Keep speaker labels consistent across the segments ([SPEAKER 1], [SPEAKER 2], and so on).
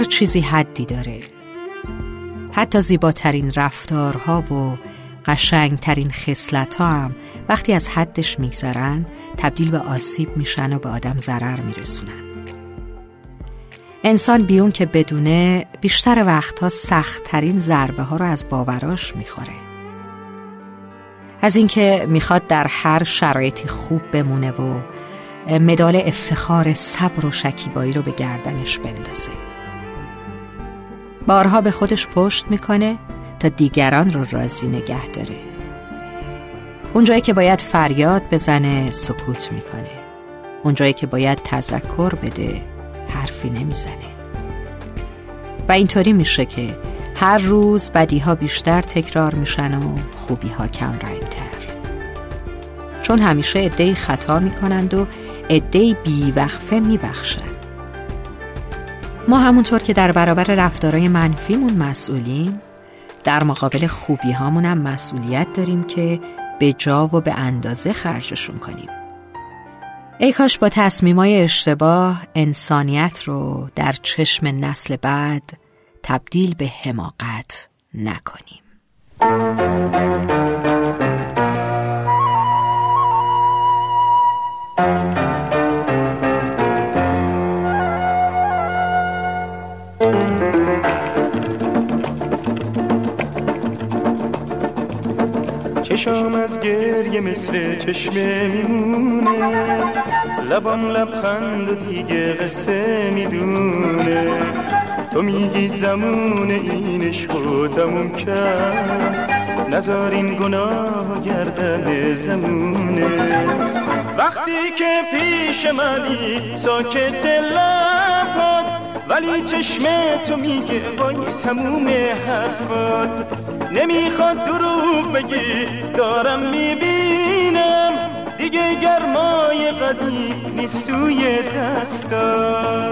[SPEAKER 1] هر چیزی حدی داره. حتی زیباترین رفتارها و قشنگترین خصلت ها هم وقتی از حدش میگذرن تبدیل به آسیب میشن و به آدم ضرر میرسونن. انسان بیون که بدونه بیشتر وقتها سختترین ضربه ها رو از باوراش می‌خوره. از اینکه می‌خواد در هر شرایطی خوب بمونه و مدال افتخار صبر و شکیبایی رو به گردنش بندازه. بارها به خودش پشت می‌کنه تا دیگران رو راضی نگه داره. اونجایی که باید فریاد بزنه سکوت می‌کنه. اونجایی که باید تذکر بده حرفی نمی‌زنه. و اینطوری میشه که هر روز بدی ها بیشتر تکرار میشن و خوبی ها کم رنگتر. چون همیشه ادهی خطا می‌کنند و ادهی بیوقفه میبخشند. ما همونطور که در برابر رفتارای منفیمون مسئولیم در مقابل خوبی هامون هم مسئولیت داریم که به جا و به اندازه خرجشون کنیم. ای کاش با تصمیمای اشتباه انسانیت رو در چشم نسل بعد تبدیل به حماقت نکنیم.
[SPEAKER 2] چشام از گریه مثل چشمه میمونه. لبام لبخند و دیگه قصه می‌دونه. تو میگی زمون اینش تموم کرد. نزارین گناه گردن زمونه. وقتی که پیش منی ساکت لبات ولی چشم تو میگه بای تموم حرفات. نمی‌خواد دروغ بگی دارم می‌بینم. دیگه گرمای قدیم نیست توی دستا.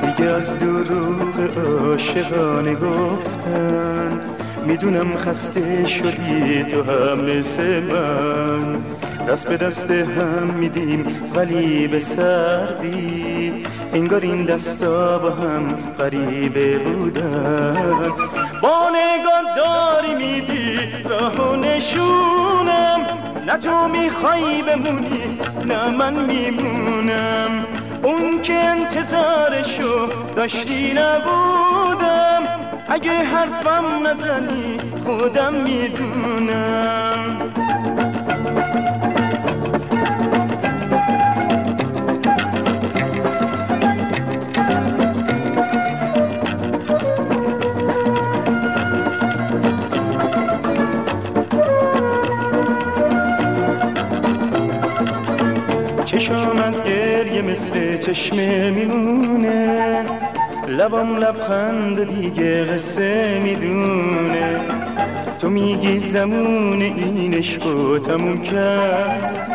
[SPEAKER 2] دیگه از دروغ عاشقانه گفتن می‌دونم خسته شدی تو هم مثل من. دست به دست هم میدیم ولی به سردی انگار این دستا با هم غریبه بودن. با نگاه داری میدی راه نشونم. نه تو می‌خوای بمونی نه من میمونم. اون که انتظارشو داشتی نبودم. اگه حرفم نزنی خودم می‌دونم. گریه مثل چشمه میمونه لبام لبخند دیگه قصه می‌دونه. تو میگی زمون این عشقو تموم کرد.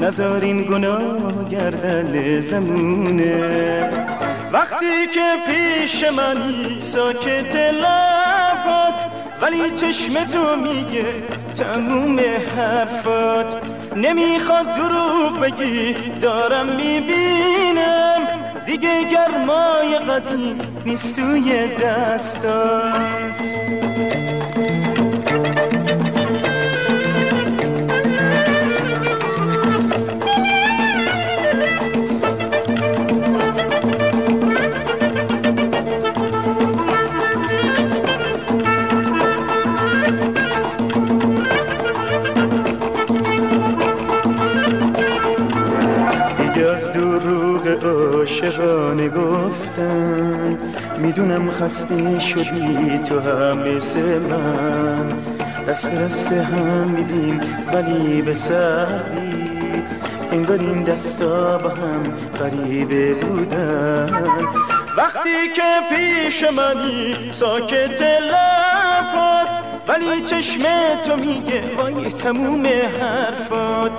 [SPEAKER 2] نزارین گناه گردن زمونه. وقتی که پیش منی ساکت لبات ولی چشم تو میگه تموم حرفات. نمی‌خواد دروغ بگی دارم می‌بینم. دیگه گرمای قدیم نیست توی دستات. عاشقانه گفتن می‌دونم خسته شدی تو هم مثل من. دست دست هم میدیم ولی به سردی. انگار این دستا با هم غریبه بودن. وقتی که پیش منی ساکت لپات ولی چشم تو میگه وای تموم حرفات.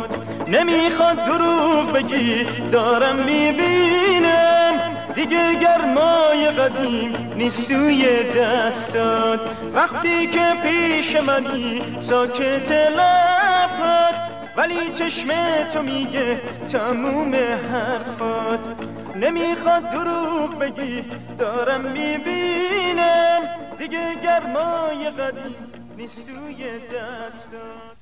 [SPEAKER 2] نمی‌خواد دروغ بگی دارم می‌بینم. دیگه گرمای قدیم نیست توی دستات وقتی که پیش منی ساکت لبهات ولی چشم تو میگه تموم حرفات. نمی‌خواد دروغ بگی دارم می‌بینم. دیگه گرمای قدیم نیست توی دستات.